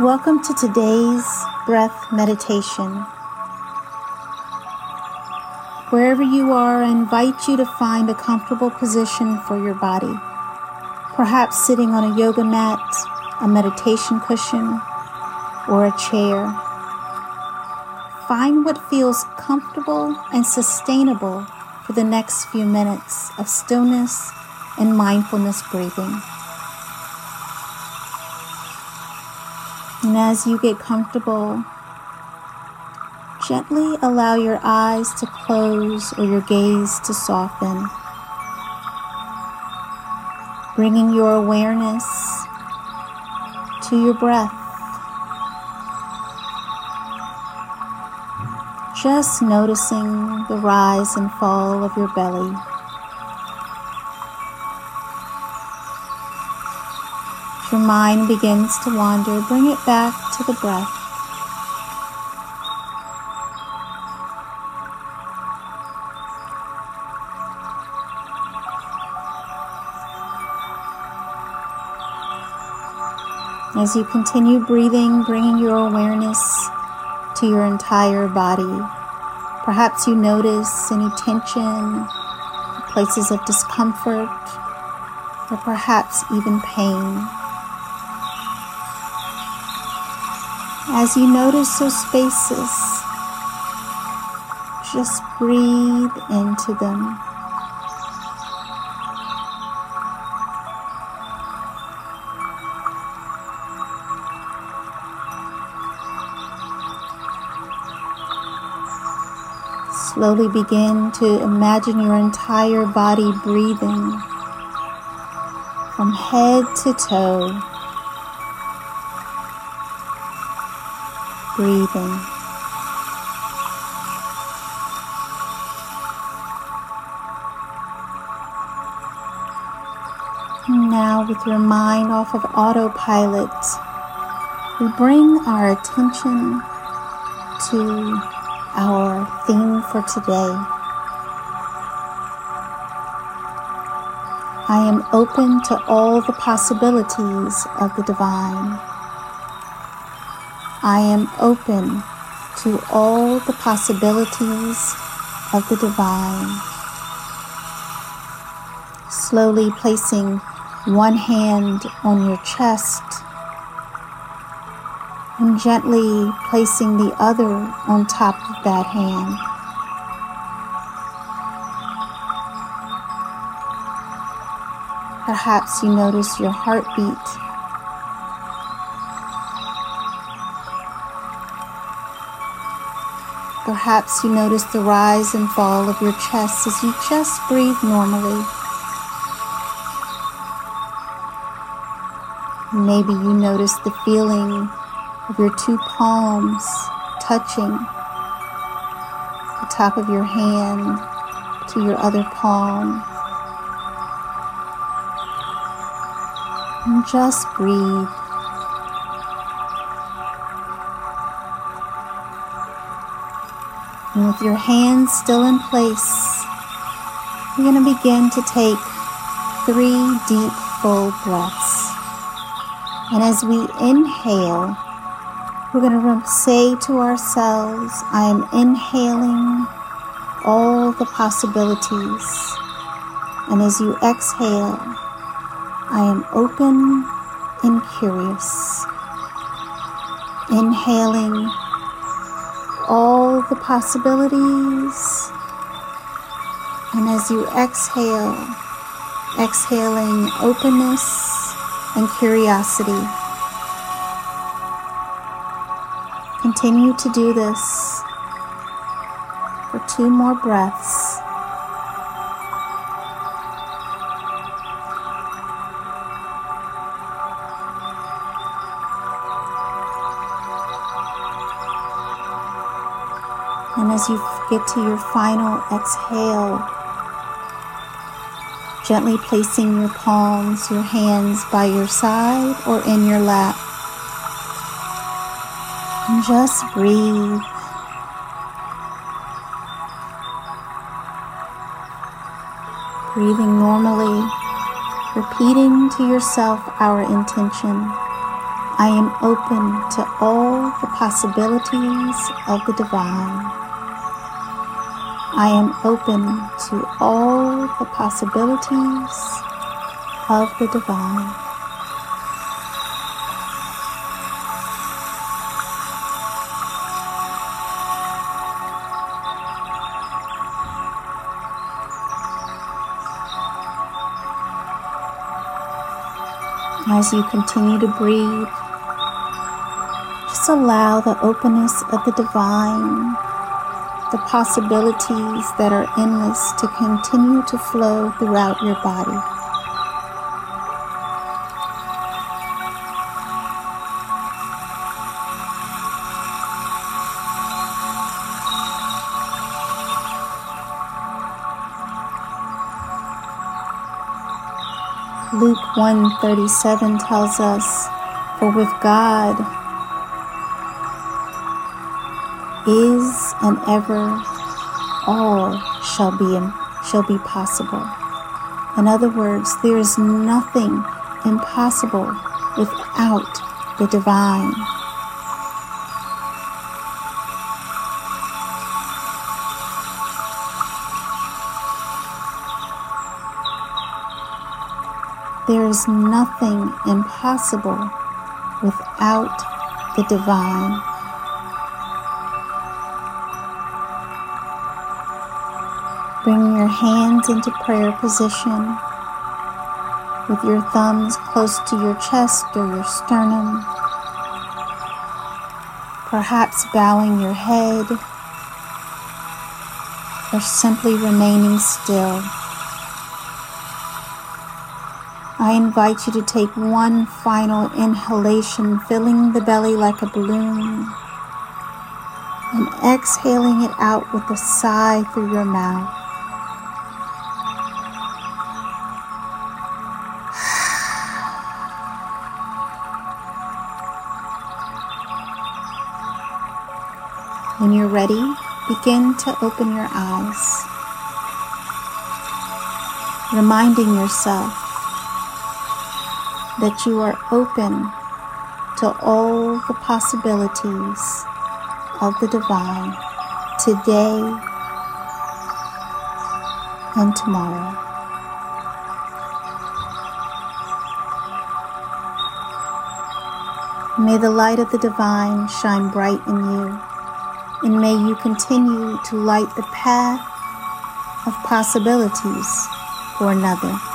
Welcome to today's breath meditation. Wherever you are, I invite you to find a comfortable position for your body. Perhaps sitting on a yoga mat, a meditation cushion, or a chair. Find what feels comfortable and sustainable for the next few minutes of stillness and mindfulness breathing. And as you get comfortable, gently allow your eyes to close or your gaze to soften, bringing your awareness to your breath. Just noticing the rise and fall of your belly. Your mind begins to wander, bring it back to the breath. As you continue breathing, bringing your awareness to your entire body. Perhaps you notice any tension, places of discomfort, or perhaps even pain. As you notice those spaces, just breathe into them. Slowly begin to imagine your entire body breathing from head to toe. Breathing. Now, with your mind off of autopilot, we bring our attention to our theme for today. I am open to all the possibilities of the divine. I am open to all the possibilities of the divine. Slowly placing one hand on your chest and gently placing the other on top of that hand. Perhaps you notice your heartbeat Perhaps you notice the rise and fall of your chest as you just breathe normally. Maybe you notice the feeling of your two palms touching the top of your hand to your other palm. And just breathe. And with your hands still in place, you're going to begin to take three deep, full breaths. And as we inhale, we're going to say to ourselves, I am inhaling all the possibilities. And as you exhale, I am open and curious. Inhaling all the possibilities. And as you exhale, exhaling openness and curiosity. Continue to do this for two more breaths. And as you get to your final exhale, gently placing your palms, your hands by your side or in your lap. And just breathe. Breathing normally, repeating to yourself our intention. I am open to all the possibilities of the divine. I am open to all the possibilities of the divine. As you continue to breathe, allow the openness of the divine, the possibilities that are endless to continue to flow throughout your body. Luke 137 tells us, For with God is and ever all shall be shall be possible. In other words, there is nothing impossible without the divine. There is nothing impossible without the divine. Hands into prayer position with your thumbs close to your chest or your sternum. Perhaps bowing your head or simply remaining still. I invite you to take one final inhalation, filling the belly like a balloon, and exhaling it out with a sigh through your mouth. When you're ready, begin to open your eyes, reminding yourself that you are open to all the possibilities of the divine today and tomorrow. May the light of the divine shine bright in you, and may you continue to light the path of possibilities for another.